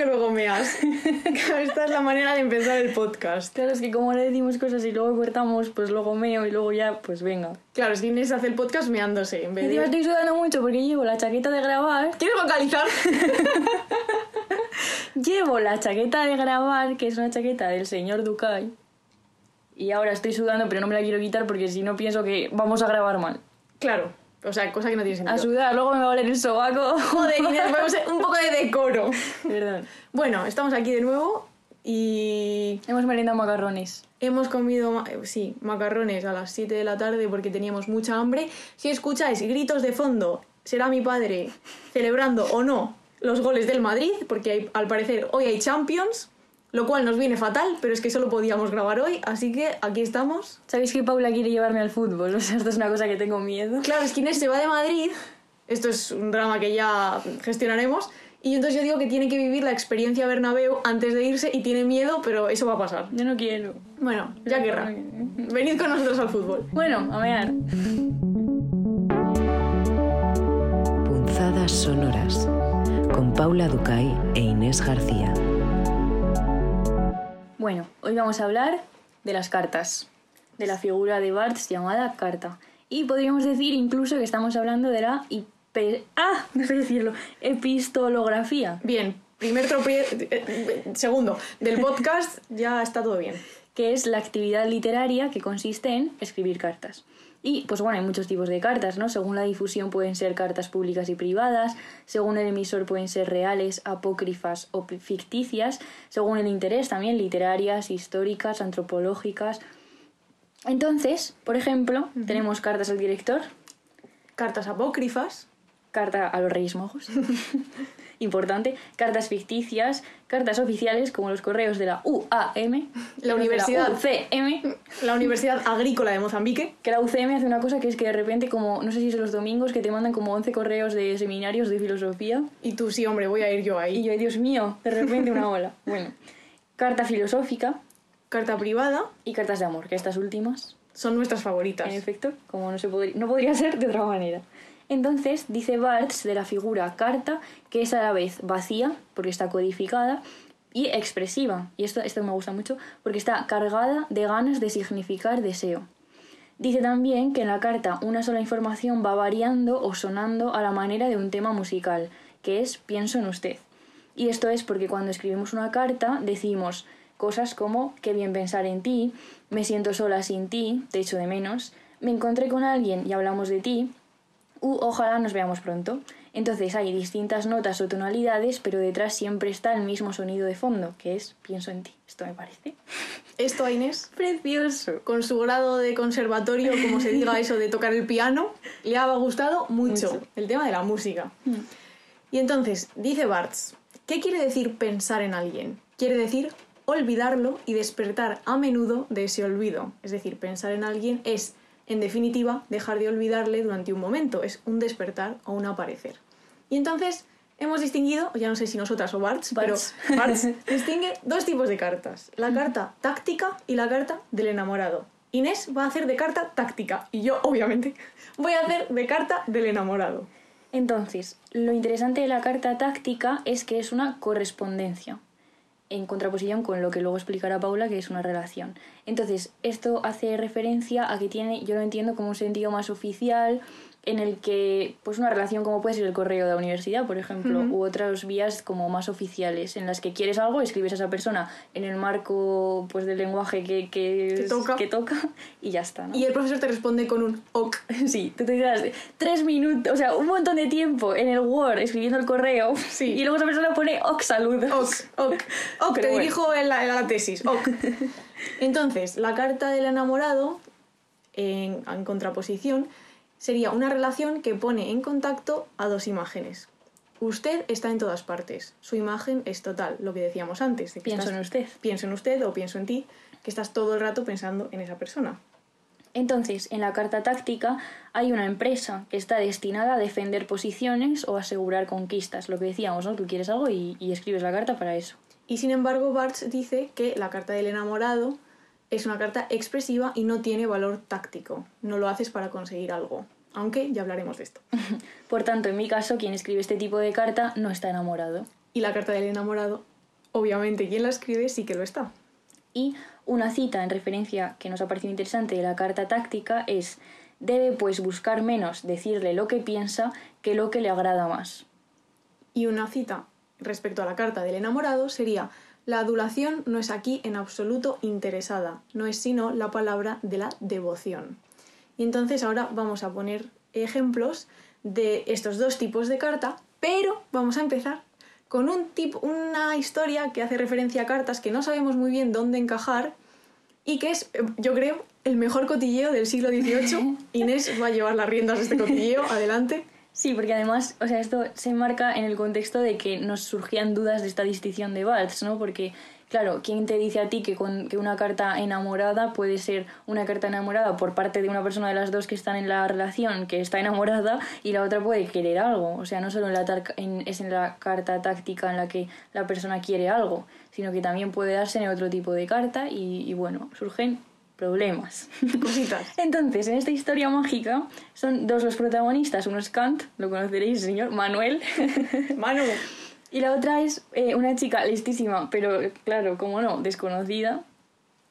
que luego meas. Esta es la manera de empezar el podcast. Claro, es que como le decimos cosas y luego cortamos, pues luego meo y luego ya, pues venga. Claro, es que Inés hace el podcast meándose en vez Encima de... estoy sudando mucho porque llevo la chaqueta de grabar. ¿Quieres vocalizar? Llevo la chaqueta de grabar, que es una chaqueta del señor Ducay. Y ahora estoy sudando, pero no me la quiero quitar porque si no pienso que vamos a grabar mal. claro. O sea, cosa que no tiene sentido. A sudar, luego me va a oler el sobaco. Joder, Inés, ponemos un poco de decoro. Perdón. Bueno, estamos aquí de nuevo y Hemos merendado macarrones. hemos comido, eh, sí, macarrones a las 7 de la tarde porque teníamos mucha hambre. Si escucháis gritos de fondo, será mi padre celebrando o no los goles del Madrid, porque hay- al parecer hoy hay Champions, lo cual nos viene fatal, pero es que solo podíamos grabar hoy, así que aquí estamos. ¿Sabéis que Paula quiere llevarme al fútbol? O sea, esto es una cosa que tengo miedo. Claro, es que Inés se va de Madrid, esto es un drama que ya gestionaremos, y entonces yo digo que tiene que vivir la experiencia Bernabéu antes de irse y tiene miedo, pero eso va a pasar. Yo no quiero. Bueno, ya querrá. Venid con nosotros al fútbol. Bueno, a mear. Punzadas sonoras con Paula Ducay e Inés García. Bueno, hoy vamos a hablar de las cartas, de la figura de Barthes llamada carta. Y podríamos decir incluso que estamos hablando de la. ¡Ah! No sé decirlo. Epistolografía, Bien, primer tropie... eh, eh, Segundo, del podcast ya está todo bien. que es la actividad literaria que consiste en escribir cartas. Y, pues bueno, hay muchos tipos de cartas, ¿no? Según la difusión pueden ser cartas públicas y privadas, según el emisor pueden ser reales, apócrifas o ficticias, según el interés también literarias, históricas, antropológicas. Entonces, por ejemplo, tenemos cartas al director, Cartas apócrifas. carta a los Reyes Mojos, importante, cartas ficticias, cartas oficiales como los correos de la UAM, La universidad. UCM, La Universidad Agrícola de Mozambique. que la UCM hace una cosa que es que de repente, como, no sé si es los domingos, que te mandan como 11 correos de seminarios de filosofía. Y tú, sí, hombre, voy a ir yo Y ahí. yo, Dios mío, de repente una ola. Bueno, carta filosófica Carta privada y cartas de amor, que estas últimas, son nuestras favoritas. en efecto, como no, se podría, no podría ser de otra manera. Entonces, dice Barthes de la figura carta, que es a la vez vacía, porque está codificada, y expresiva. Y esto, esto me gusta mucho, porque está cargada de ganas de significar deseo. Dice también que en la carta una sola información va variando o sonando a la manera de un tema musical, que es pienso en usted. Y esto es porque cuando escribimos una carta decimos cosas como qué bien pensar en ti, me siento sola sin ti, te echo de menos, me encontré con alguien y hablamos de ti, u ojalá nos veamos pronto. Entonces hay distintas notas o tonalidades, pero detrás siempre está el mismo sonido de fondo, que es pienso en ti. Esto me parece Esto a Inés, precioso. con su grado de conservatorio, como se diga eso de tocar el piano, le ha gustado mucho, Mucho. el tema de la música. Y entonces, dice Barthes, ¿qué quiere decir pensar en alguien? Quiere decir olvidarlo y despertar a menudo de ese olvido. Es decir, pensar en alguien es, en definitiva, dejar de olvidarle durante un momento. Es un despertar o un aparecer. Y entonces hemos distinguido, ya no sé si nosotras o Barthes. pero Barthes distingue dos tipos de cartas. La carta táctica y la carta del enamorado. Inés va a hacer de carta táctica y yo, obviamente, voy a hacer de carta del enamorado. Entonces, lo interesante de la carta táctica es que es una correspondencia, en contraposición con lo que luego explicará Paula, que es una relación. Entonces, esto hace referencia a que tiene, yo lo entiendo como un sentido más oficial, en el que, pues una relación como puede ser el correo de la universidad, por ejemplo, u otras vías como más oficiales, en las que quieres algo, escribes a esa persona en el marco pues del lenguaje que, que, Que toca. que toca y ya está. ¿no? Y el profesor te responde con un ok. Sí, tú te tiras tres minutos, o sea, un montón de tiempo en el Word escribiendo el correo Sí. y luego esa persona pone ok saludos. Ok, ok, ok, Pero te bueno. dirijo en la, en la tesis. Ok. Entonces, la carta del enamorado, en, en contraposición, sería una relación que pone en contacto a dos imágenes. Usted está en todas partes. Su imagen es total, lo que decíamos antes. de que Pienso estás- en usted. Pienso en usted o pienso en ti, que estás todo el rato pensando en esa persona. Entonces, en la carta táctica hay una empresa que está destinada a defender posiciones o asegurar conquistas. Lo que decíamos, ¿no? Tú quieres algo y, y escribes la carta para eso. Y sin embargo, Barthes dice que la carta del enamorado es una carta expresiva y no tiene valor táctico. No lo haces para conseguir algo. Aunque ya hablaremos de esto. Por tanto, en mi caso, quien escribe este tipo de carta no está enamorado. Y la carta del enamorado, obviamente quien la escribe sí que lo está. Y una cita en referencia que nos ha parecido interesante de la carta táctica es debe pues buscar menos decirle lo que piensa que lo que le agrada más. Y una cita respecto a la carta del enamorado sería la adulación no es aquí en absoluto interesada, no es sino la palabra de la devoción. Y entonces ahora vamos a poner ejemplos de estos dos tipos de carta, pero vamos a empezar con un tipo, una historia que hace referencia a cartas que no sabemos muy bien dónde encajar y que es, yo creo, el mejor cotilleo del siglo XVIII. Inés va a llevar las riendas de este cotilleo, adelante. Sí, porque además, o sea, esto se enmarca en el contexto de que nos surgían dudas de esta distinción de Baltz, ¿no? Porque, claro, ¿quién te dice a ti que, con, que una carta enamorada puede ser una carta enamorada por parte de una persona de las dos que están en la relación que está enamorada y la otra puede querer algo? O sea, no solo en la en, es en la carta táctica en la que la persona quiere algo, sino que también puede darse en otro tipo de carta y, y bueno, surgen problemas. Cositas. Entonces, en esta historia mágica son dos los protagonistas. Uno es Kant, lo conoceréis, señor, Manuel. Manu. y la otra es eh, una chica listísima, pero claro, como no, desconocida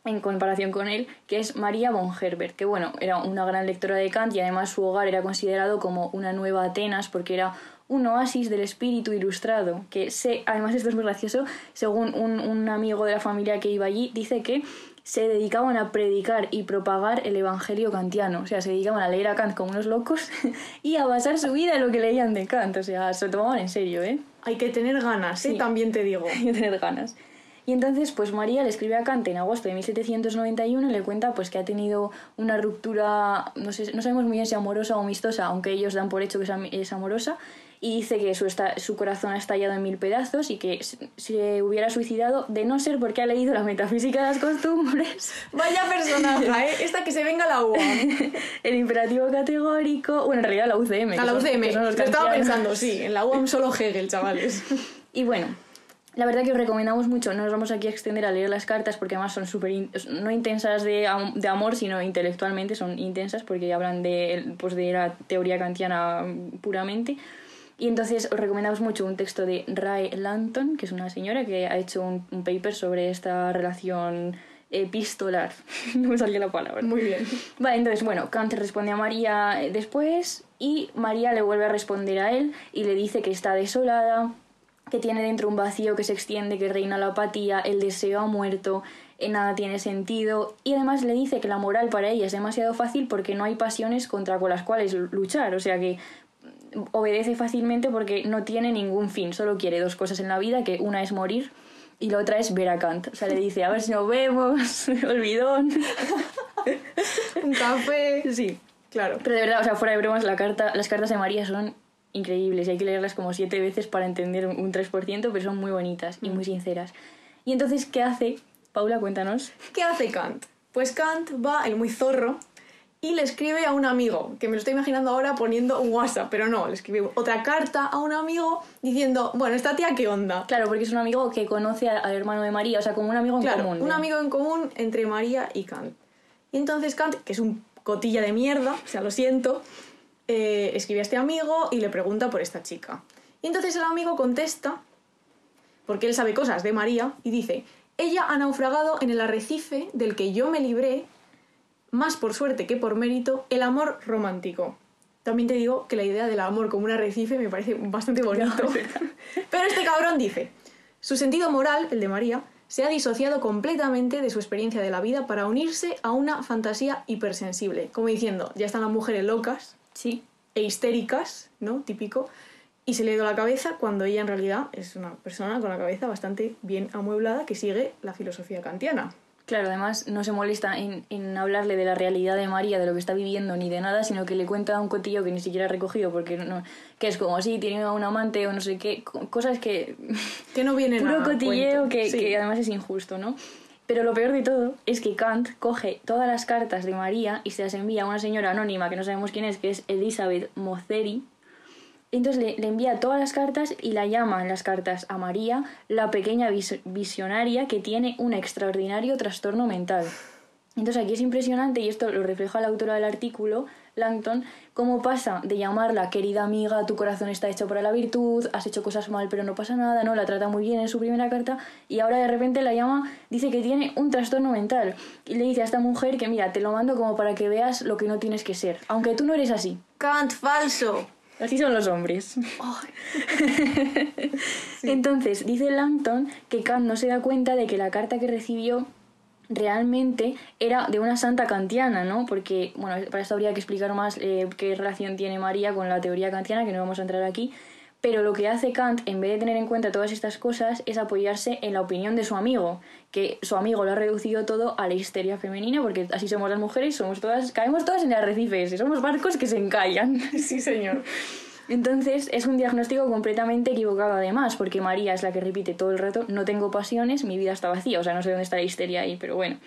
en comparación con él, que es María von Herbert, que bueno, era una gran lectora de Kant y además su hogar era considerado como una nueva Atenas porque era un oasis del espíritu ilustrado, que sé, además esto es muy gracioso, según un, un amigo de la familia que iba allí, dice que se dedicaban a predicar y propagar el evangelio kantiano. O sea, se dedicaban a leer a Kant como unos locos y a basar su vida en lo que leían de Kant. O sea, se lo tomaban en serio, ¿eh? Hay que tener ganas, ¿eh? Sí. También te digo. Hay que tener ganas. Y entonces, pues María le escribe a Kant en agosto de 1791 y le cuenta pues que ha tenido una ruptura, no, sé, no sabemos muy bien si amorosa o amistosa, aunque ellos dan por hecho que es amorosa, y dice que su, esta- su corazón ha estallado en mil pedazos y que se, se hubiera suicidado de no ser porque ha leído la metafísica de las costumbres, Vaya personaje, ¿eh? Esta que se venga a la UA. el imperativo categórico, bueno, en realidad la UCM. A la son- UCM. Lo estaba pensando, sí. En la UAM solo Hegel, chavales. Y bueno, la verdad que os recomendamos mucho, no nos vamos aquí a extender a leer las cartas porque además son súper, in- no intensas de, am- de amor, sino intelectualmente son intensas porque hablan de, pues, de la teoría kantiana puramente. Y entonces os recomendamos mucho un texto de Rae Lanton, que es una señora que ha hecho un, un paper sobre esta relación epistolar. no me salía la palabra. Muy bien. Vale, entonces, bueno, Kant responde a María después y María le vuelve a responder a él y le dice que está desolada, que tiene dentro un vacío que se extiende, que reina la apatía, el deseo ha muerto, eh, nada tiene sentido y además le dice que la moral para ella es demasiado fácil porque no hay pasiones contra con las cuales luchar, o sea que obedece fácilmente porque no tiene ningún fin, solo quiere dos cosas en la vida, que una es morir y la otra es ver a Kant. O sea, le dice, a ver si nos vemos, olvidón. Un café. Sí. Claro. Pero de verdad, o sea, fuera de bromas, la carta, las cartas de María son increíbles y hay que leerlas como siete veces para entender un 3%, pero son muy bonitas y muy sinceras. Y entonces, ¿qué hace? Paula, cuéntanos. ¿Qué hace Kant? Pues Kant va, el muy zorro, y le escribe a un amigo, que me lo estoy imaginando ahora poniendo un WhatsApp, pero no, le escribe otra carta a un amigo diciendo, bueno, esta tía, ¿qué onda? Claro, porque es un amigo que conoce al hermano de María, o sea, como un amigo en Claro, común. un amigo en común entre María y Kant. Y entonces Kant, que es un cotilla de mierda, o sea, lo siento, eh, escribe a este amigo y le pregunta por esta chica. Y entonces el amigo contesta, porque él sabe cosas de María, y dice, ella ha naufragado en el arrecife del que yo me libré, más por suerte que por mérito, el amor romántico. También te digo que la idea del amor como un arrecife me parece bastante bonito. Pero este cabrón dice, su sentido moral, el de María, se ha disociado completamente de su experiencia de la vida para unirse a una fantasía hipersensible. Como diciendo, ya están las mujeres locas Sí. e histéricas, ¿no? Típico. Y se le ha ido la cabeza cuando ella en realidad es una persona con la cabeza bastante bien amueblada que sigue la filosofía kantiana. Claro, además no se molesta en, en hablarle de la realidad de María, de lo que está viviendo, ni de nada, sino que le cuenta un cotillo que ni siquiera ha recogido, porque no, que es como si tiene un amante o no sé qué, co- cosas que Que no viene puro nada. cotilleo que, Sí. que además es injusto, ¿no? Pero lo peor de todo es que Kant coge todas las cartas de María y se las envía a una señora anónima que no sabemos quién es, que es Elizabeth Mozeri. Entonces le, envía todas las cartas y la llama en las cartas a María la pequeña vis- visionaria que tiene un extraordinario trastorno mental. Entonces aquí es impresionante, y esto lo refleja la autora del artículo, Langton, cómo pasa de llamarla querida amiga, tu corazón está hecho para la virtud, has hecho cosas mal pero no pasa nada, ¿no? La trata muy bien en su primera carta y ahora de repente la llama, dice que tiene un trastorno mental y le dice a esta mujer que mira, te lo mando como para que veas lo que no tienes que ser, aunque tú no eres así. Kant, falso. Así son los hombres. Entonces, dice Langton que Kant no se da cuenta de que la carta que recibió realmente era de una santa kantiana, ¿no? Porque, bueno, para esto habría que explicar más eh, qué relación tiene María con la teoría kantiana, que no vamos a entrar aquí. Pero lo que hace Kant, en vez de tener en cuenta todas estas cosas, es apoyarse en la opinión de su amigo, que su amigo lo ha reducido todo a la histeria femenina, porque así somos las mujeres, somos todas, caemos todas en arrecifes, somos barcos que se encallan. Sí, señor. Entonces es un diagnóstico completamente equivocado además, porque María es la que repite todo el rato, no tengo pasiones, mi vida está vacía, o sea, no sé dónde está la histeria ahí, pero bueno.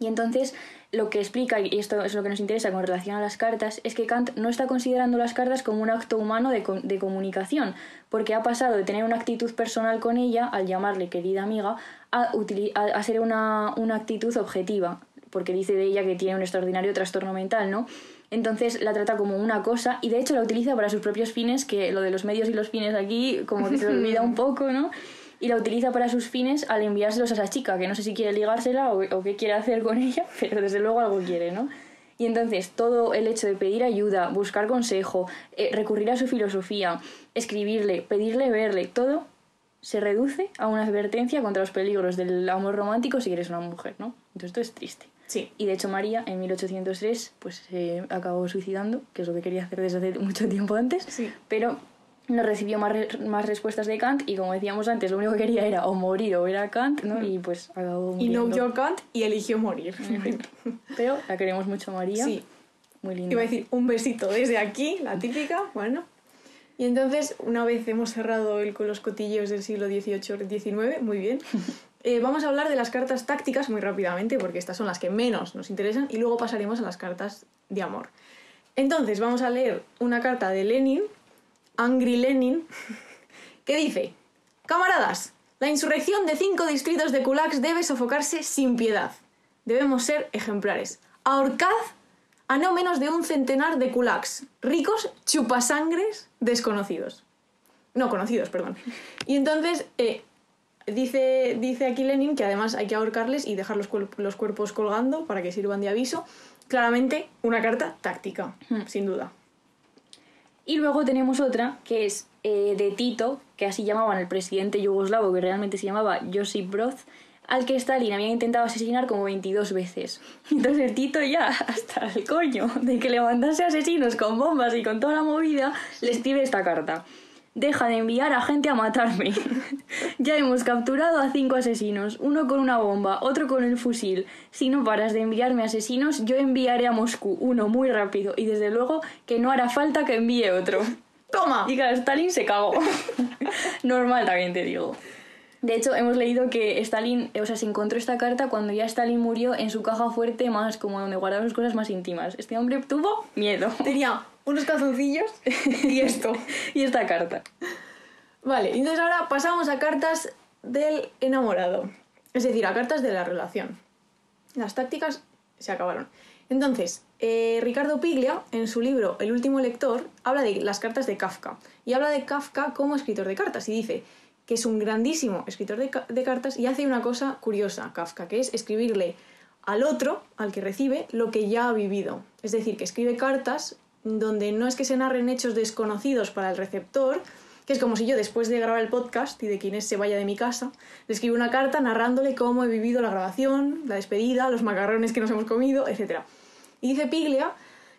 Y entonces lo que explica, y esto es lo que nos interesa con relación a las cartas, es que Kant no está considerando las cartas como un acto humano de, de comunicación, porque ha pasado de tener una actitud personal con ella, al llamarle querida amiga, a, a ser una, una actitud objetiva, porque dice de ella que tiene un extraordinario trastorno mental, ¿no? Entonces la trata como una cosa y de hecho la utiliza para sus propios fines, que lo de los medios y los fines aquí como que se olvida un poco, ¿no? Y la utiliza para sus fines al enviárselos a esa chica, que no sé si quiere ligársela o, qué quiere hacer con ella, pero desde luego algo quiere, ¿no? Y entonces todo el hecho de pedir ayuda, buscar consejo, eh, recurrir a su filosofía, escribirle, pedirle verle, todo se reduce a una advertencia contra los peligros del amor romántico si eres una mujer, ¿no? Entonces esto es triste. Sí. Y de hecho María en 1803 pues se acabó suicidando, que es lo que quería hacer desde hace mucho tiempo antes, Sí. pero no recibió más, re- más respuestas de Kant y como decíamos antes, lo único que quería era o morir o ver a Kant, ¿no? Y pues acabó Y no muriendo. a Kant y eligió morir. Pero la queremos mucho María. Sí. Muy linda. Iba a decir un besito desde aquí, la típica, bueno. Y entonces, una vez hemos cerrado el con los cotilleos del siglo XVIII-XIX, muy bien, eh, vamos a hablar de las cartas tácticas muy rápidamente, porque estas son las que menos nos interesan, y luego pasaremos a las cartas de amor. Entonces, vamos a leer una carta de Lenin, Angry Lenin, que dice, Camaradas, la insurrección de cinco distritos de kulaks debe sofocarse sin piedad. Debemos ser ejemplares. Ahorcad a no menos de un centenar de kulaks, ricos chupasangres desconocidos. No, conocidos, perdón. Y entonces, eh, dice, dice aquí Lenin que además hay que ahorcarles y dejar los, cuerp- los cuerpos colgando para que sirvan de aviso. Claramente, una carta táctica, sin duda. Y luego tenemos otra que es eh, de Tito, que así llamaban al presidente yugoslavo, que realmente se llamaba Josip Broz, al que Stalin había intentado asesinar como 22 veces. Entonces Tito ya, hasta el coño de que le mandase asesinos con bombas y con toda la movida, le escribe esta carta. Deja de enviar a gente a matarme. ya hemos capturado a cinco asesinos, uno con una bomba, otro con el fusil. Si no paras de enviarme asesinos, yo enviaré a Moscú uno muy rápido y desde luego que no hará falta que envíe otro. ¡Toma! Y claro, Stalin se cagó. Normal también te digo. De hecho, hemos leído que Stalin, o sea, se encontró esta carta cuando ya Stalin murió en su caja fuerte, más como donde guardaba sus cosas más íntimas. Este hombre tuvo miedo. Tenía unos calzoncillos y esto. y esta carta. Vale, entonces ahora pasamos a cartas del enamorado. Es decir, a cartas de la relación. Las tácticas se acabaron. Entonces, eh, Ricardo Piglia, en su libro El último lector, habla de las cartas de Kafka. Y habla de Kafka como escritor de cartas. Y dice que es un grandísimo escritor de, ca- de cartas y hace una cosa curiosa, Kafka, que es escribirle al otro, al que recibe, lo que ya ha vivido. Es decir, que escribe cartas donde no es que se narren hechos desconocidos para el receptor, que es como si yo después de grabar el podcast y de quien es se vaya de mi casa, le escribo una carta narrándole cómo he vivido la grabación, la despedida, los macarrones que nos hemos comido, etc. Y dice Piglia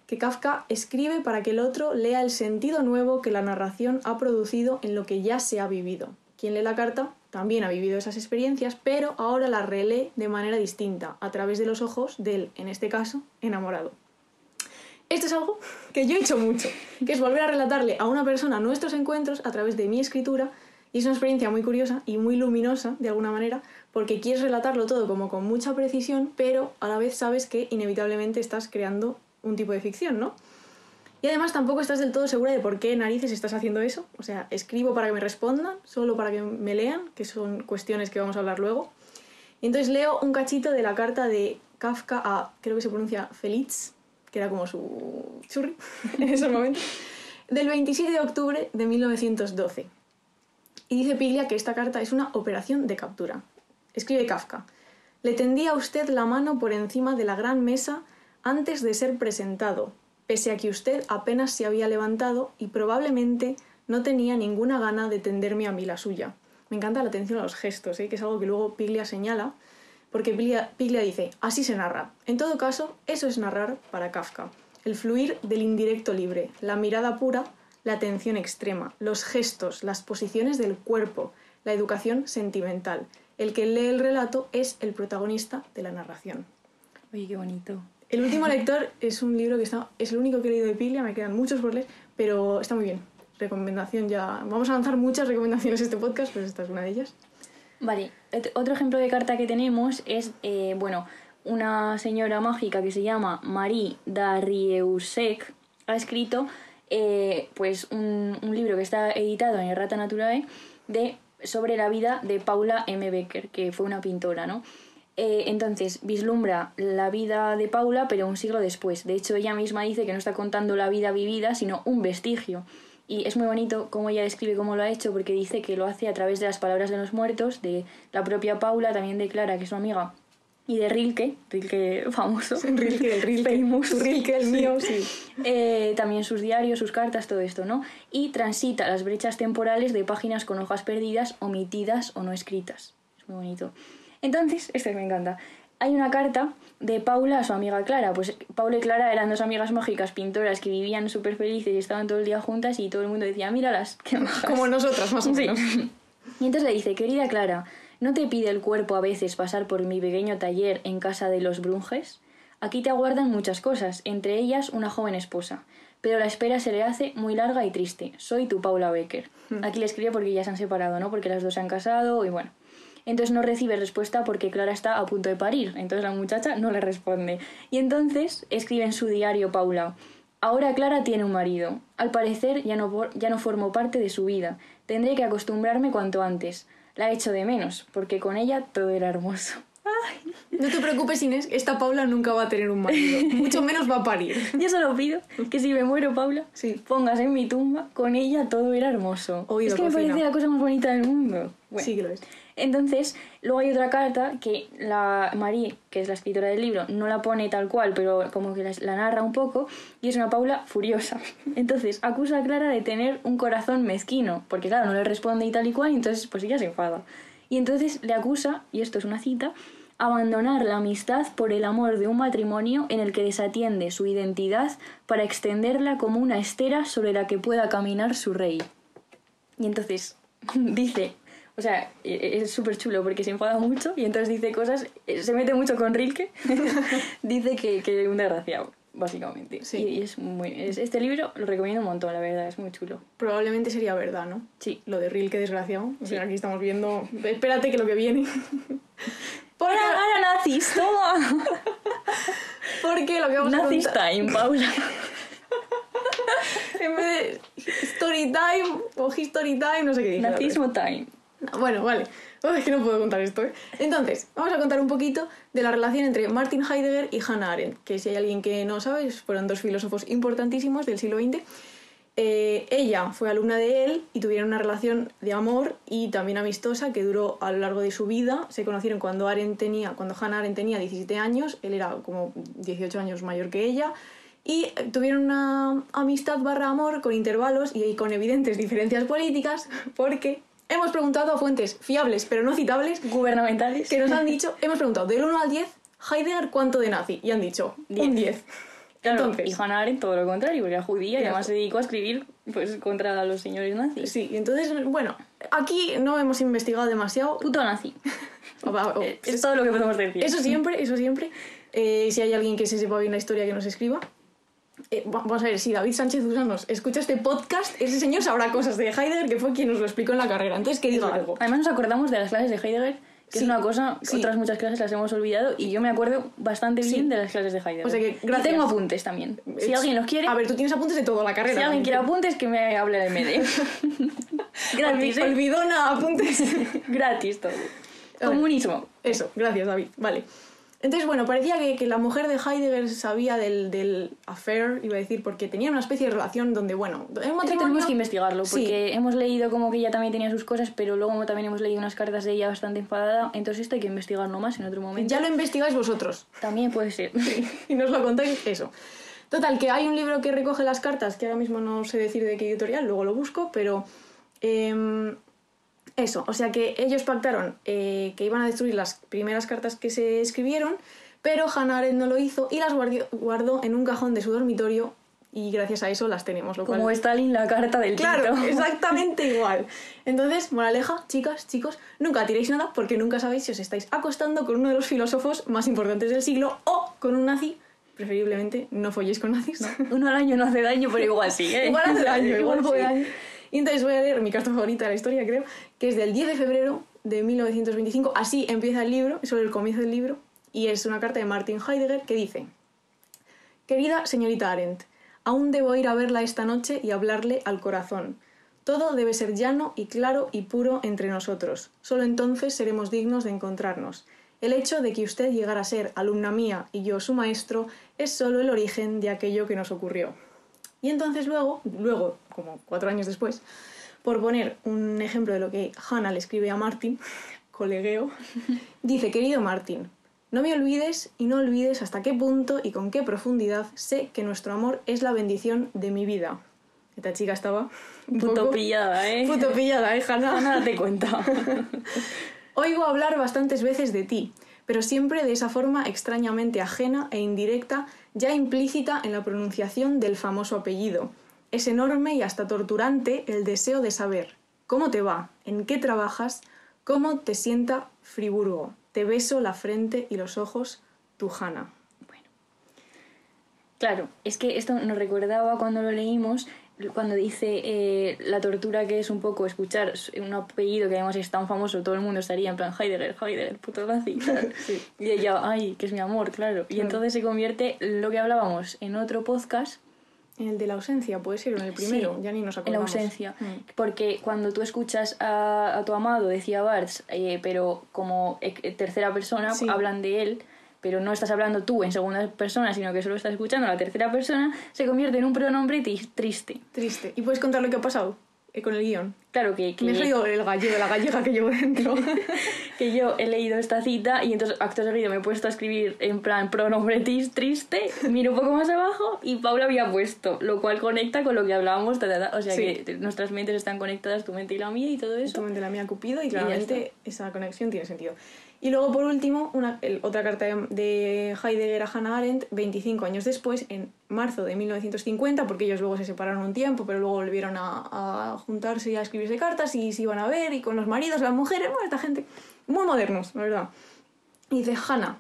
que Kafka escribe para que el otro lea el sentido nuevo que la narración ha producido en lo que ya se ha vivido. Quien lee la carta también ha vivido esas experiencias, pero ahora las relee de manera distinta, a través de los ojos del, en este caso, enamorado. Esto es algo que yo he hecho mucho, que es volver a relatarle a una persona nuestros encuentros a través de mi escritura, y es una experiencia muy curiosa y muy luminosa, de alguna manera, porque quieres relatarlo todo como con mucha precisión, pero a la vez sabes que inevitablemente estás creando un tipo de ficción, ¿no? Y además tampoco estás del todo segura de por qué narices estás haciendo eso. O sea, escribo para que me respondan, solo para que me lean, que son cuestiones que vamos a hablar luego. Y entonces leo un cachito de la carta de Kafka a, creo que se pronuncia Felitz, que era como su churri en esos momentos, del 27 de octubre de 1912. Y dice Piglia que esta carta es una operación de captura. Escribe Kafka. Le tendía a usted la mano por encima de la gran mesa antes de ser presentado, pese a que usted apenas se había levantado y probablemente no tenía ninguna gana de tenderme a mí la suya. Me encanta la atención a los gestos, ¿eh? que es algo que luego Piglia señala, porque Piglia, dice, así se narra. En todo caso, eso es narrar para Kafka. El fluir del indirecto libre, la mirada pura, la atención extrema, los gestos, las posiciones del cuerpo, la educación sentimental. El que lee el relato es el protagonista de la narración. Oye, qué bonito. El último lector es un libro que está, es el único que he leído de Piglia, me quedan muchos por leer, pero está muy bien. Recomendación ya. Vamos a lanzar muchas recomendaciones en este podcast, pues esta es una de ellas. Vale, ot- otro ejemplo de carta que tenemos es, eh, bueno, una señora mágica que se llama Marie Darrieussec ha escrito eh, pues un, un libro que está editado en Errata Naturae de, sobre la vida de Paula M. Becker, que fue una pintora, ¿no? Eh, entonces, vislumbra la vida de Paula, pero un siglo después. De hecho, ella misma dice que no está contando la vida vivida, sino un vestigio. Y es muy bonito cómo ella describe cómo lo ha hecho, porque dice que lo hace a través de las palabras de los muertos, de la propia Paula, también de Clara, que es su amiga, y de Rilke, Rilke famoso. Rilke, el Rilke. Famous. Rilke, el mío, sí. Eh, también sus diarios, sus cartas, todo esto, ¿no? Y transita las brechas temporales de páginas con hojas perdidas, omitidas o no escritas. Es muy bonito. Entonces, este me encanta. Hay una carta de Paula a su amiga Clara. Pues Paula y Clara eran dos amigas mágicas pintoras que vivían súper felices y estaban todo el día juntas y todo el mundo decía, míralas, qué majas". Como nosotras, más o Sí. menos. Y entonces le dice, querida Clara, ¿no te pide el cuerpo a veces pasar por mi pequeño taller en casa de los Brunges? Aquí te aguardan muchas cosas, entre ellas una joven esposa. Pero la espera se le hace muy larga y triste. Soy tu Paula Becker. Aquí le escribe porque ya se han separado, ¿no? Porque las dos se han casado y bueno. Entonces no recibe respuesta porque Clara está a punto de parir. Entonces la muchacha no le responde. Y entonces escribe en su diario Paula. Ahora Clara tiene un marido. Al parecer ya no, ya no formo parte de su vida. Tendré que acostumbrarme cuanto antes. La echo de menos, porque con ella todo era hermoso. No te preocupes, Inés, esta Paula nunca va a tener un marido. Mucho menos va a parir. Yo solo pido que si me muero, Paula, Sí. pongas en mi tumba, con ella todo era hermoso. Oído es que me cocina. parece la cosa más bonita del mundo. Bueno. Sí que lo es. Entonces, luego hay otra carta que la Marie, que es la escritora del libro, no la pone tal cual, pero como que la, narra un poco, y es una Paula furiosa. Entonces, acusa a Clara de tener un corazón mezquino, porque claro, no le responde y tal y cual, y entonces pues ella se enfada. Y entonces le acusa, y esto es una cita, abandonar la amistad por el amor de un matrimonio en el que desatiende su identidad para extenderla como una estera sobre la que pueda caminar su rey. Y entonces dice, o sea, e- es súper chulo porque se enfada mucho y entonces dice cosas, eh, se mete mucho con Rilke, dice que, que un desgraciado, básicamente. Sí. Y, es muy, es- este libro lo recomiendo un montón, la verdad, es muy chulo. Probablemente sería verdad, ¿no? Sí. Lo de Rilke, desgraciado. O sea, aquí estamos viendo... Espérate que lo que viene... Porque, ¡Ahora, nazis, toma! porque lo que vamos a nazis contar... time, Paula. En vez de story time o history time, no sé qué dije. Nazismo time. Bueno, vale. Oh, es que no puedo contar esto, ¿eh? Entonces, vamos a contar un poquito de la relación entre Martin Heidegger y Hannah Arendt, que si hay alguien que no sabe, fueron dos filósofos importantísimos del siglo XX. Eh, ella fue alumna de él y tuvieron una relación de amor y también amistosa que duró a lo largo de su vida. Se conocieron cuando, Arendt tenía, cuando Hannah Arendt tenía 17 años, él era como 18 años mayor que ella. Y eh, tuvieron una amistad barra amor con intervalos y con evidentes diferencias políticas porque hemos preguntado a fuentes fiables pero no citables Gubernamentales. que nos han dicho, hemos preguntado del 1 al 10, Heidegger cuánto de nazi y han dicho un 10. Claro, Entonces, y Hannah Arendt todo lo contrario, porque era judía y además se dedicó a escribir pues, contra los señores nazis. Sí, entonces, bueno, aquí no hemos investigado demasiado. Puto nazi. O- o- Eh, es todo lo que podemos decir. Eso siempre, eso siempre. Eh, si hay alguien que se sepa bien la historia, que nos escriba. Eh, va- vamos a ver, si David Sánchez Usanos escucha este podcast, ese señor sabrá cosas de Heidegger, que fue quien nos lo explicó en la carrera. Entonces, que diga algo. Además nos acordamos de las clases de Heidegger, que Sí, es una cosa, sí. otras muchas clases las hemos olvidado y yo me acuerdo bastante bien Sí. de las clases de Heidegger. O sea que, y tengo apuntes también. Si alguien los quiere, A ver, tú tienes apuntes de toda la carrera. si alguien quiere apuntes, que me hable de MD. Gratis, ¿eh? Olvidona, apuntes. Gratis todo. Comunismo. Eso, gracias David. Vale. Entonces, bueno, parecía que, que la mujer de Heidegger sabía del, del affair, iba a decir, porque tenían una especie de relación donde, bueno, en matrimonio... tenemos que investigarlo, Sí. porque hemos leído como que ella también tenía sus cosas, pero luego también hemos leído unas cartas de ella bastante enfadada, entonces esto hay que investigarlo más en otro momento. Ya lo investigáis vosotros. También puede ser. y nos lo contáis eso. Total, que hay un libro que recoge las cartas, que ahora mismo no sé decir de qué editorial, luego lo busco, pero em, eso, o sea que ellos pactaron eh, que iban a destruir las primeras cartas que se escribieron, pero Hannah Arendt no lo hizo y las guardió- guardó en un cajón de su dormitorio y gracias a eso las tenemos, lo Como cual... Stalin la carta del Claro, exactamente igual. Entonces, moraleja, chicas, chicos, nunca tiréis nada porque nunca sabéis si os estáis acostando con uno de los filósofos más importantes del siglo o con un nazi. Preferiblemente no folléis con nazis. Uno al año no hace daño, pero igual sí, ¿eh? igual hace daño, igual sí. fue daño. Y entonces voy a leer mi carta favorita de la historia, creo, que es del 10 de febrero de 1925. Así empieza el libro, es sobre el comienzo del libro, y es una carta de Martin Heidegger que dice: Querida señorita Arendt, aún debo ir a verla esta noche y hablarle al corazón. Todo debe ser llano y claro y puro entre nosotros. Solo entonces seremos dignos de encontrarnos. El hecho de que usted llegara a ser alumna mía y yo su maestro es solo el origen de aquello que nos ocurrió. Y entonces luego, luego, como cuatro años después, por poner un ejemplo de lo que Hannah le escribe a Martin, colegueo, dice, querido Martin, no me olvides y no olvides hasta qué punto y con qué profundidad sé que nuestro amor es la bendición de mi vida. Esta chica estaba un Puto poco- pillada, ¿eh? Puto pillada, ¿eh, Hannah? Nada te cuenta. Oigo hablar bastantes veces de ti, pero siempre de esa forma extrañamente ajena e indirecta, ya implícita en la pronunciación del famoso apellido. Es enorme y hasta torturante el deseo de saber cómo te va, en qué trabajas, cómo te sienta Friburgo. Te beso la frente y los ojos, tu Hanna. Claro, es que esto nos recordaba cuando lo leímos, cuando dice eh, la tortura que es un poco escuchar un apellido que además es tan famoso, todo el mundo estaría en plan Heidegger, Heidegger, puto nazi. tal. Y ella, ay, que es mi amor, claro. Y entonces se convierte lo que hablábamos en otro podcast, En el de la ausencia, puede ser, o en el primero, Sí, ya ni nos en la acordamos. ausencia. Mm. Porque cuando tú escuchas a, a tu amado, decía Barthes, eh, pero como eh, tercera persona, Sí. hablan de él, pero no estás hablando tú en segunda persona, sino que solo estás escuchando a la tercera persona, se convierte en un pronombre triste. Triste. ¿Y puedes contar lo que ha pasado eh, con el guion? Claro que, que, Me he salido el gallego, la gallega que llevo dentro. que yo he leído esta cita y entonces acto seguido me he puesto a escribir en plan pronombre tis- triste, miro un poco más abajo y Paula había puesto, lo cual conecta con lo que hablábamos, ta, ta, ta. o sea Sí. que nuestras mentes están conectadas, tu mente y la mía y todo eso. Totalmente la mía Cupido y claramente esa conexión tiene sentido. Y luego, por último, una, otra carta de, de Heidegger a Hannah Arendt, 25 años después, en marzo de 1950, porque ellos luego se separaron un tiempo, pero luego volvieron a, a juntarse y a escribirse cartas y se iban a ver, y con los maridos, las mujeres, bueno, esta gente, muy modernos, la verdad. Y dice, Hannah,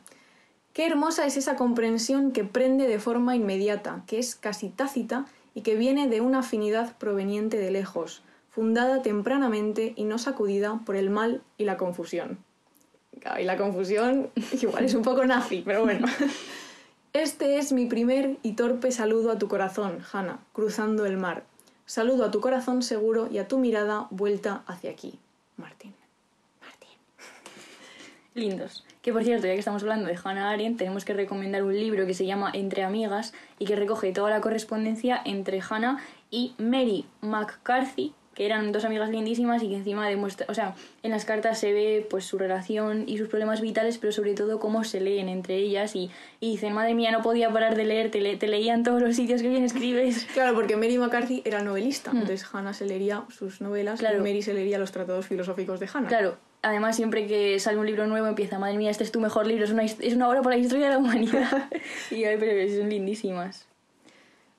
qué hermosa es esa comprensión que prende de forma inmediata, que es casi tácita y que viene de una afinidad proveniente de lejos, fundada tempranamente y no sacudida por el mal y la confusión. Y la confusión igual es un poco nazi, pero bueno. Este es mi primer y torpe saludo a tu corazón, Hannah, cruzando el mar. Saludo a tu corazón seguro y a tu mirada vuelta hacia aquí, Martín. Martín. Lindos. Que por cierto, ya que estamos hablando de Hannah Arendt, tenemos que recomendar un libro que se llama Entre Amigas y que recoge toda la correspondencia entre Hannah y Mary McCarthy, que eran dos amigas lindísimas y que encima demuestra, o sea, en las cartas se ve pues su relación y sus problemas vitales, pero sobre todo cómo se leen entre ellas y, y dicen, madre mía, no podía parar de leer, te, le- te leía en todos los sitios que bien escribes. Claro, porque Mary McCarthy era novelista, entonces Hannah se leería sus novelas Claro. y Mary se leería los tratados filosóficos de Hannah. Claro, además siempre que sale un libro nuevo empieza, madre mía, este es tu mejor libro, es una, es una obra para la historia de la humanidad. y ay, pero son lindísimas.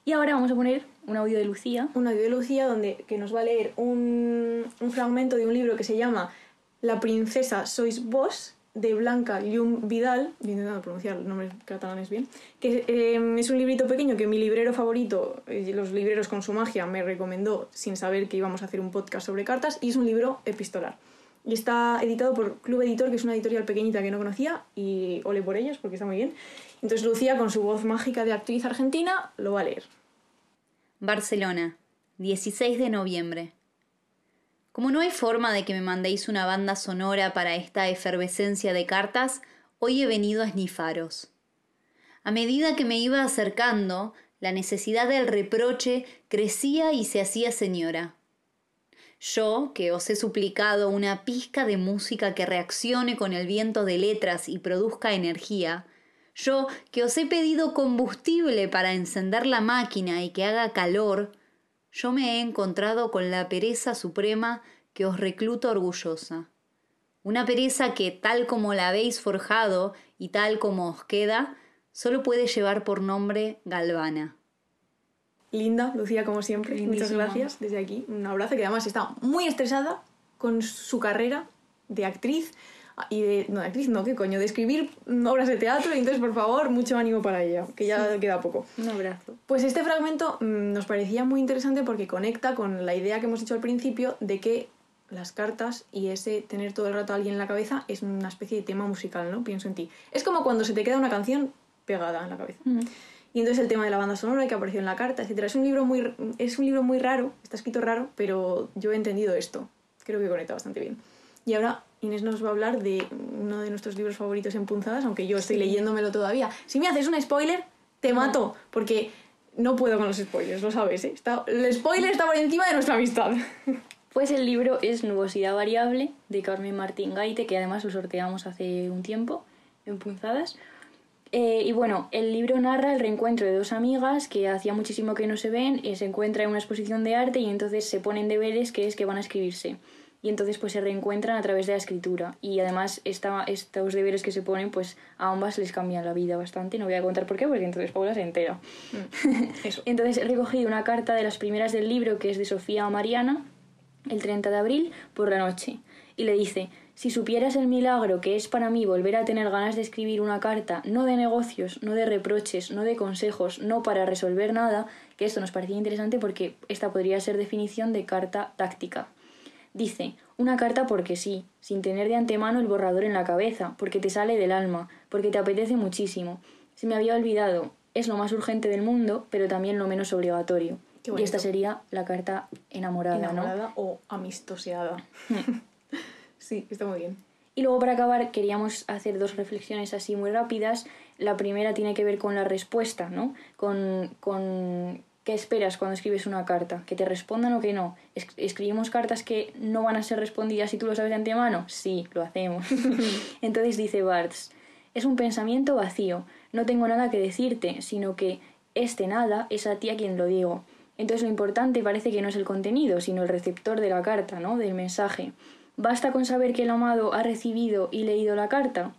Y ahora vamos a poner un audio de Lucía. Una de Lucía donde que nos va a leer un, un fragmento de un libro que se llama La princesa sois vos de Blanca Llum Vidal, estoy intentando pronunciar los nombres catalanes bien, que eh, es un librito pequeño que mi librero favorito, eh, los libreros con su magia, me recomendó sin saber que íbamos a hacer un podcast sobre cartas y es un libro epistolar. Y está editado por Club Editor, que es una editorial pequeñita que no conocía, y ole por ellos porque está muy bien. Entonces Lucía, con su voz mágica de actriz argentina, lo va a leer. Barcelona, 16 de noviembre. Como no hay forma de que me mandéis una banda sonora para esta efervescencia de cartas, hoy he venido a esnifaros. A medida que me iba acercando, la necesidad del reproche crecía y se hacía señora. Yo, que os he suplicado una pizca de música que reaccione con el viento de letras y produzca energía, yo, que os he pedido combustible para encender la máquina y que haga calor, yo me he encontrado con la pereza suprema que os recluto orgullosa. Una pereza que, tal como la habéis forjado y tal como os queda, solo puede llevar por nombre Galvana. Linda, Lucía, como siempre. Muchas gracias desde aquí. Un abrazo que además está muy estresada con su carrera de actriz y de. No, de actriz, no, qué coño, de escribir obras de teatro. Y entonces, por favor, mucho ánimo para ella, que ya queda poco. Un abrazo. Pues este fragmento mm, nos parecía muy interesante porque conecta con la idea que hemos dicho al principio de que las cartas y ese tener todo el rato a alguien en la cabeza es una especie de tema musical, ¿no? Pienso en ti. Es como cuando se te queda una canción pegada en la cabeza. Y entonces el tema de la banda sonora que apareció en la carta, etcétera. Es un libro muy es un libro muy raro, está escrito raro, pero yo he entendido esto. Creo que conecta bastante bien. Y ahora Inés nos va a hablar de uno de nuestros libros favoritos en punzadas, aunque yo estoy leyéndomelo todavía. Si me haces un spoiler, te mato, porque no puedo con los spoilers, lo sabes, ¿eh? Está- el spoiler está por encima de nuestra amistad. Pues el libro es Nubosidad Variable de Carmen Martín Gaite, que además lo sorteamos hace un tiempo en Punzadas. Eh, y bueno, el libro narra el reencuentro de dos amigas que hacía muchísimo que no se ven, y se encuentran en una exposición de arte y entonces se ponen deberes que es que van a escribirse. Y entonces pues se reencuentran a través de la escritura. Y además esta, estos deberes que se ponen pues a ambas les cambian la vida bastante. No voy a contar por qué, porque entonces Paula se entera. Eso. Entonces he recogido una carta de las primeras del libro que es de Sofía a Mariana, el 30 de abril, por la noche. Y le dice, si supieras el milagro que es para mí volver a tener ganas de escribir una carta, no de negocios, no de reproches, no de consejos, no para resolver nada, que esto nos parecía interesante porque esta podría ser definición de carta táctica. Dice, una carta porque sí, sin tener de antemano el borrador en la cabeza, porque te sale del alma, porque te apetece muchísimo. Se me había olvidado, es lo más urgente del mundo, pero también lo menos obligatorio. Y esta sería la carta enamorada, ¿no? Enamorada o amistoseada. Sí, está muy bien. Y luego para acabar queríamos hacer dos reflexiones así muy rápidas. La primera tiene que ver con la respuesta, ¿no? Con, con qué esperas cuando escribes una carta, que te respondan o que no. Es- ¿Escribimos cartas que no van a ser respondidas si tú lo sabes de antemano? Sí, lo hacemos. Entonces dice Barthes, es un pensamiento vacío, no tengo nada que decirte, sino que este nada es a ti a quien lo digo. Entonces lo importante parece que no es el contenido, sino el receptor de la carta, ¿no? Del mensaje. ¿Basta con saber que el amado ha recibido y leído la carta?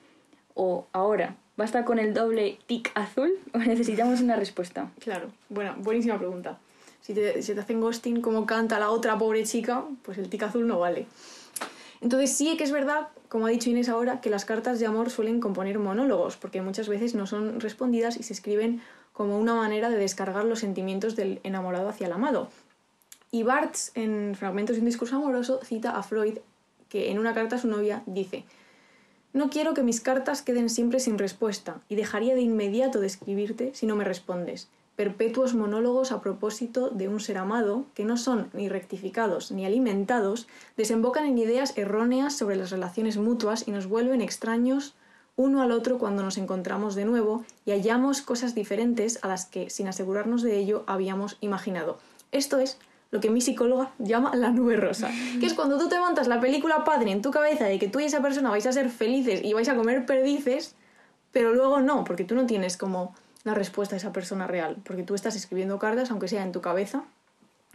O ahora, ¿basta con el doble tic azul? ¿O necesitamos una respuesta? Claro, bueno, buenísima pregunta. Si te, si te hacen ghosting como canta la otra pobre chica, pues el tic azul no vale. Entonces sí que es verdad, como ha dicho Inés ahora, que las cartas de amor suelen componer monólogos, porque muchas veces no son respondidas y se escriben como una manera de descargar los sentimientos del enamorado hacia el amado. Y Barthes, en Fragmentos de un discurso amoroso, cita a Freud, que en una carta a su novia dice no quiero que mis cartas queden siempre sin respuesta y dejaría de inmediato de escribirte si no me respondes. Perpetuos monólogos a propósito de un ser amado que no son ni rectificados ni alimentados, desembocan en ideas erróneas sobre las relaciones mutuas y nos vuelven extraños uno al otro cuando nos encontramos de nuevo y hallamos cosas diferentes a las que, sin asegurarnos de ello, habíamos imaginado. Esto es lo que mi psicóloga llama la nube rosa, que es cuando tú te montas la película padre en tu cabeza de que tú y esa persona vais a ser felices y vais a comer perdices, pero luego no, porque tú no tienes como la respuesta a esa persona real, porque tú estás escribiendo cartas, aunque sea en tu cabeza,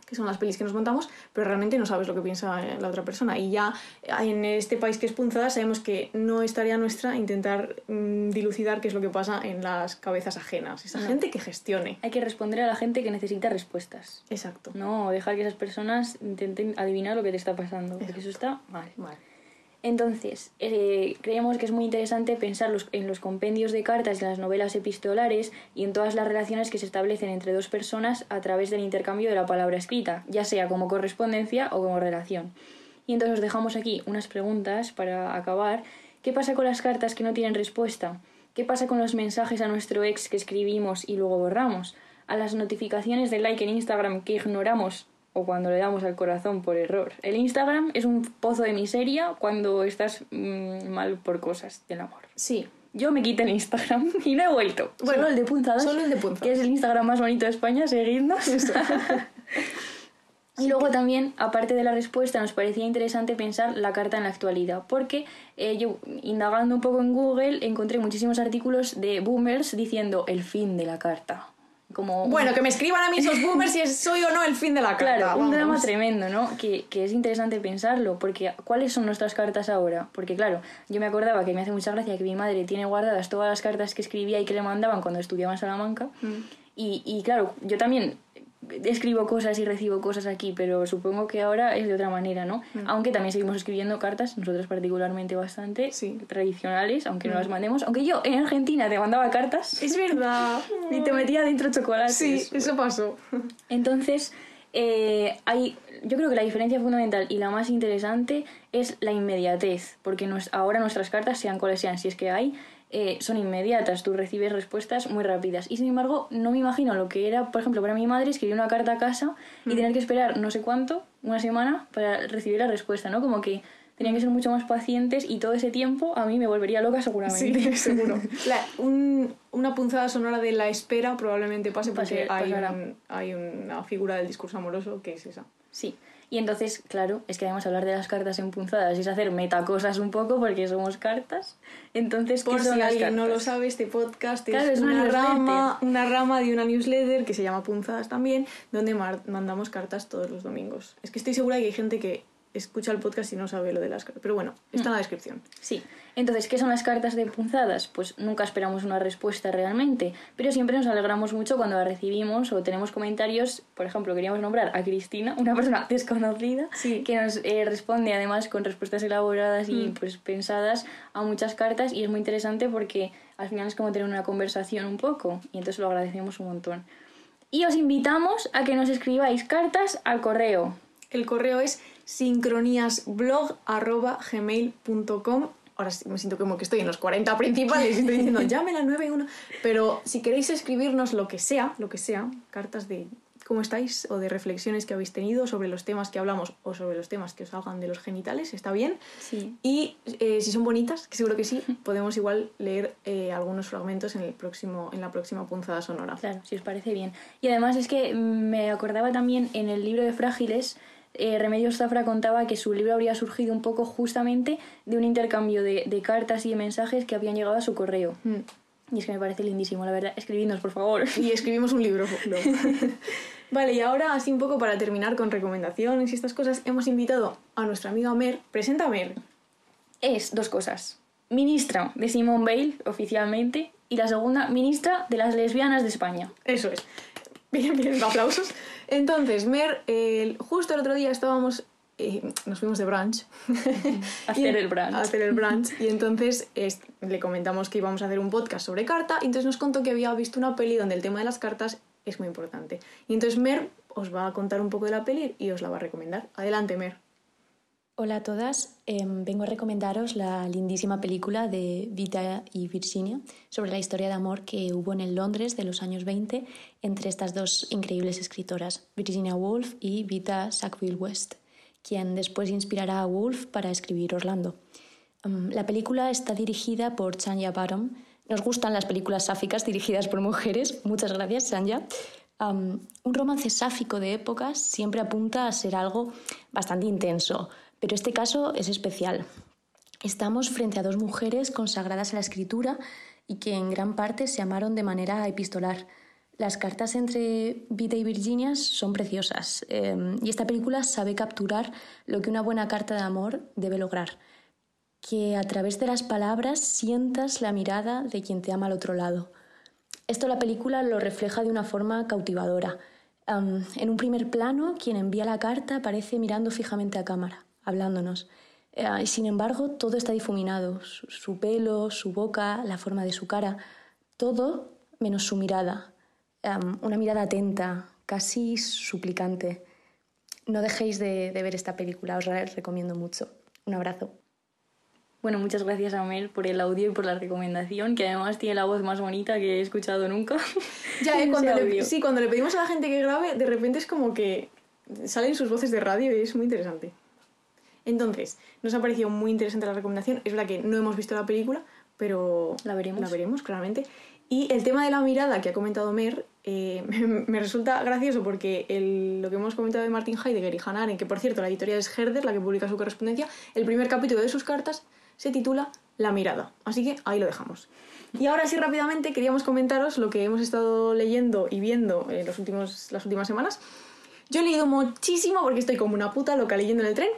que son las pelis que nos montamos, pero realmente no sabes lo que piensa eh, la otra persona. Y ya en este país que es punzada sabemos que no es tarea nuestra intentar mm, dilucidar qué es lo que pasa en las cabezas ajenas. Esa gente que gestione. Hay que responder a la gente que necesita respuestas. Exacto. No dejar que esas personas intenten adivinar lo que te está pasando, porque eso está mal. Vale. Entonces, eh, creemos que es muy interesante pensar en los compendios de cartas en las novelas epistolares y en todas las relaciones que se establecen entre dos personas a través del intercambio de la palabra escrita, ya sea como correspondencia o como relación. Y entonces os dejamos aquí unas preguntas para acabar. ¿Qué pasa con las cartas que no tienen respuesta? ¿Qué pasa con los mensajes a nuestro ex que escribimos y luego borramos? ¿A las notificaciones de like en Instagram que ignoramos o cuando le damos al corazón por error? El Instagram es un pozo de miseria cuando estás mm, mal por cosas del amor. Sí, Yo me quité el Instagram y no he vuelto. Bueno, solo el de punzadas. solo el de punzadas. Que es el Instagram más bonito de España, seguidnos. Y luego también, aparte de la respuesta, nos parecía interesante pensar la carta en la actualidad, porque eh, yo, indagando un poco en Google, encontré muchísimos artículos de boomers diciendo el fin de la carta. Como Bueno, que me escriban a mí esos boomers si es- soy o no el fin de la carta. Claro, un drama tremendo, ¿no? Que, que es interesante pensarlo, porque ¿cuáles son nuestras cartas ahora? Porque claro, yo me acordaba que me hace mucha gracia que mi madre tiene guardadas todas las cartas que escribía y que le mandaban cuando estudiaba en Salamanca. Y, y claro, yo también escribo cosas y recibo cosas aquí, pero supongo que ahora es de otra manera, ¿no? Aunque también seguimos escribiendo cartas, nosotros particularmente bastante Sí. tradicionales, aunque no las mandemos. Aunque yo en Argentina te mandaba cartas Es verdad. y te metía dentro chocolates. Sí, eso pasó. Entonces, eh, hay, yo creo que la diferencia fundamental y la más interesante es la inmediatez, porque nos- ahora nuestras cartas, sean cuales sean, si es que hay, eh, son inmediatas, tú recibes respuestas muy rápidas. Y sin embargo, no me imagino lo que era, por ejemplo, para mi madre escribir una carta a casa y tener que esperar no sé cuánto, una semana, para recibir la respuesta, ¿no? Como que tenían que ser mucho más pacientes y todo ese tiempo a mí me volvería loca seguramente. Sí, seguro. La- un- una punzada sonora de la espera probablemente pase porque Pase- hay, un- hay una figura del discurso amoroso que es esa. Sí. Y entonces, claro, es que además hablar de las cartas empunzadas es hacer metacosas un poco porque somos cartas. Entonces, ¿qué Por son si las alguien no lo sabe, este podcast Claro, es, es una rama, una rama de una newsletter que se llama Punzadas también, donde mandamos cartas todos los domingos. Es que estoy segura que hay gente que escucha el podcast y no sabe lo de las cartas. Pero bueno, está en la descripción. Sí. Entonces, ¿qué son las cartas de punzadas? Pues nunca esperamos una respuesta realmente, pero siempre nos alegramos mucho cuando la recibimos o tenemos comentarios. Por ejemplo, queríamos nombrar a Cristina, una persona desconocida, Sí. que nos eh, responde además con respuestas elaboradas y Mm. pues pensadas a muchas cartas y es muy interesante porque al final es como tener una conversación un poco y entonces lo agradecemos un montón. Y os invitamos a que nos escribáis cartas al correo. El correo es sincroníasblog.gmail.com Ahora sí me siento como que estoy en los 40 principales y estoy diciendo llame la 91. Pero si queréis escribirnos lo que sea, lo que sea, cartas de cómo estáis o de reflexiones que habéis tenido sobre los temas que hablamos o sobre los temas que os salgan de los genitales, está bien. Sí. Y eh, si son bonitas, que seguro que sí, podemos igual leer eh, algunos fragmentos en, el próximo, en la próxima punzada sonora. Claro, si os parece bien. Y además es que me acordaba también en el libro de Frágiles, eh, Remedios Zafra contaba que su libro habría surgido un poco justamente de un intercambio de, de cartas y de mensajes que habían llegado a su correo. Mm. Y es que me parece lindísimo, la verdad. Escribidnos, por favor. Y escribimos un libro. vale, y ahora así un poco para terminar con recomendaciones y estas cosas, hemos invitado a nuestra amiga Mer. Presenta a Mer. Es dos cosas. Ministra de Simone Bale, oficialmente, y la segunda, ministra de las lesbianas de España. Eso es. Bien, bien, aplausos. Entonces, Mer, justo el otro día estábamos, eh, nos fuimos de brunch. Hacer el brunch. Hacer el brunch. Y entonces es- le comentamos que íbamos a hacer un podcast sobre carta. Y entonces nos contó que había visto una peli donde el tema de las cartas es muy importante. Y entonces Mer os va a contar un poco de la peli y os la va a recomendar. Adelante, Mer. Hola a todas, Em, vengo a recomendaros la lindísima película de Vita y Virginia sobre la historia de amor que hubo en el Londres de los años 20 entre estas dos increíbles escritoras, Virginia Woolf y Vita Sackville West, quien después inspirará a Woolf para escribir Orlando. Em, la película está dirigida por Chanya Barom. Nos gustan las películas sáficas dirigidas por mujeres. Muchas gracias, Chanya. Am, un romance sáfico de épocas siempre apunta a ser algo bastante intenso, pero este caso es especial. Estamos frente a dos mujeres consagradas a la escritura y que en gran parte se amaron de manera epistolar. Las cartas entre Vita y Virginia son preciosas eh, y esta película sabe capturar lo que una buena carta de amor debe lograr. Que a través de las palabras sientas la mirada de quien te ama al otro lado. Esto la película lo refleja de una forma cautivadora. Am, en un primer plano, quien envía la carta aparece mirando fijamente a cámara, hablándonos. Eh, y sin embargo, todo está difuminado. Su, su pelo, su boca, la forma de su cara. Todo menos su mirada. Am, una mirada atenta, casi suplicante. No dejéis de, de ver esta película, os la recomiendo mucho. Un abrazo. Bueno, muchas gracias a Mel por el audio y por la recomendación, que además tiene la voz más bonita que he escuchado nunca. Ya, eh, cuando le, sí, cuando le pedimos a la gente que grabe, de repente es como que salen sus voces de radio y es muy interesante. Entonces, nos ha parecido muy interesante la recomendación. Es verdad que no hemos visto la película, pero La veremos. La veremos, claramente. Y el tema de la mirada que ha comentado Mer eh, me, me resulta gracioso porque el- lo que hemos comentado de Martin Heidegger y Hannah Arendt, que por cierto la editorial es Herder, la que publica su correspondencia, el primer capítulo de sus cartas se titula La mirada. Así que ahí lo dejamos. Y ahora sí rápidamente queríamos comentaros lo que hemos estado leyendo y viendo en los últimos, las últimas semanas. Yo he leído muchísimo porque estoy como una puta loca leyendo en el tren.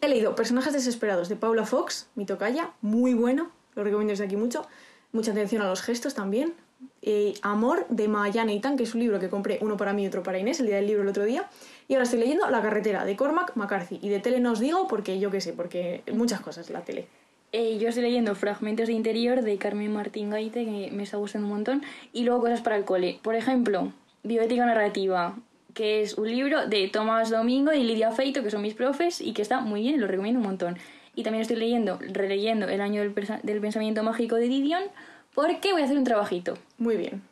He leído Personajes desesperados de Paula Fox, mi tocaya, muy bueno, lo recomiendo desde aquí mucho. Mucha atención a los gestos también. Eh, Amor de Mayane Itan, que es un libro que compré uno para mí y otro para Inés, el día del libro el otro día. Y ahora estoy leyendo La carretera de Cormac McCarthy. Y de tele no os digo porque yo qué sé, porque muchas cosas la tele. Eh, yo estoy leyendo Fragmentos de Interior de Carmen Martín Gaite, que me está gustando un montón, y luego cosas para el cole. Por ejemplo, Bioética Narrativa, que es un libro de Tomás Domingo y Lidia Feito, que son mis profes, y que está muy bien, lo recomiendo un montón. Y también estoy leyendo, releyendo El año del, del pensamiento mágico de Didion, porque voy a hacer un trabajito. Muy bien.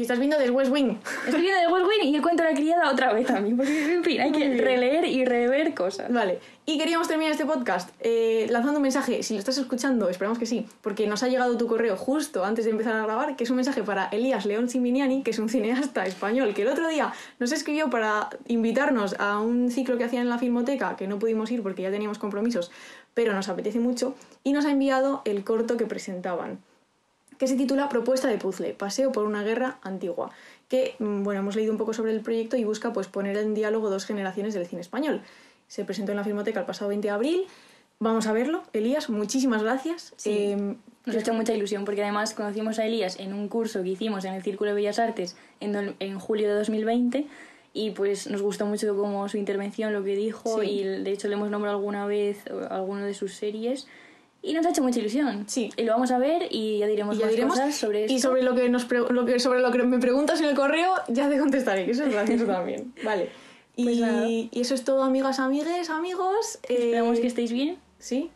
Y estás viendo The West Wing. Estoy viendo el West Wing y el cuento de la criada otra vez también, porque en fin, hay que releer y rever cosas. Vale, y queríamos terminar este podcast eh, lanzando un mensaje, si lo estás escuchando, esperamos que sí, porque nos ha llegado tu correo justo antes de empezar a grabar, que es un mensaje para Elías León Siminiani, que es un cineasta español, que el otro día nos escribió para invitarnos a un ciclo que hacían en la Filmoteca, que no pudimos ir porque ya teníamos compromisos, pero nos apetece mucho, y nos ha enviado el corto que presentaban que se titula Propuesta de puzzle, paseo por una guerra antigua, que mm, bueno, hemos leído un poco sobre el proyecto y busca pues poner en diálogo dos generaciones del cine español. Se presentó en la Filmoteca el pasado 20 de abril. Vamos a verlo. Elías, muchísimas gracias. Sí. Eh, Nos ha hecho mucha ilusión porque además conocimos a Elías en un curso que hicimos en el Círculo de Bellas Artes en, en julio de 2020 y pues nos gustó mucho como su intervención, lo que dijo Sí. y de hecho le hemos nombrado alguna vez eh, alguna de sus series y nos ha hecho mucha ilusión. Sí. Y lo vamos a ver y ya diremos y ya más diremos. cosas sobre esto. y sobre lo que nos lo que sobre lo que me preguntas en el correo, ya te contestaré, que eso es gracioso también. Vale. Y, Pues nada. y eso es todo, amigas, amigues, amigos. Eh, Esperamos que estéis bien. Sí.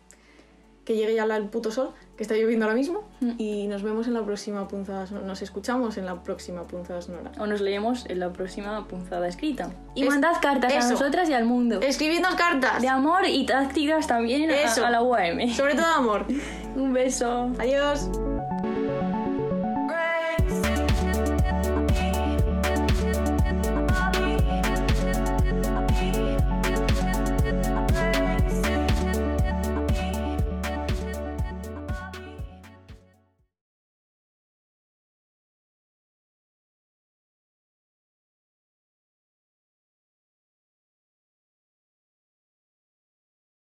Que llegue ya el puto sol, que está lloviendo ahora mismo. Mm. Y nos vemos en la próxima punzada sonora. Nos escuchamos en la próxima punzada sonora. O nos leemos en la próxima punzada escrita. Y Es- mandad cartas eso. a nosotras y al mundo. Escribidnos cartas. De amor y tácticas también a- Eso. a la UAM. Sobre todo amor. Un beso. Adiós.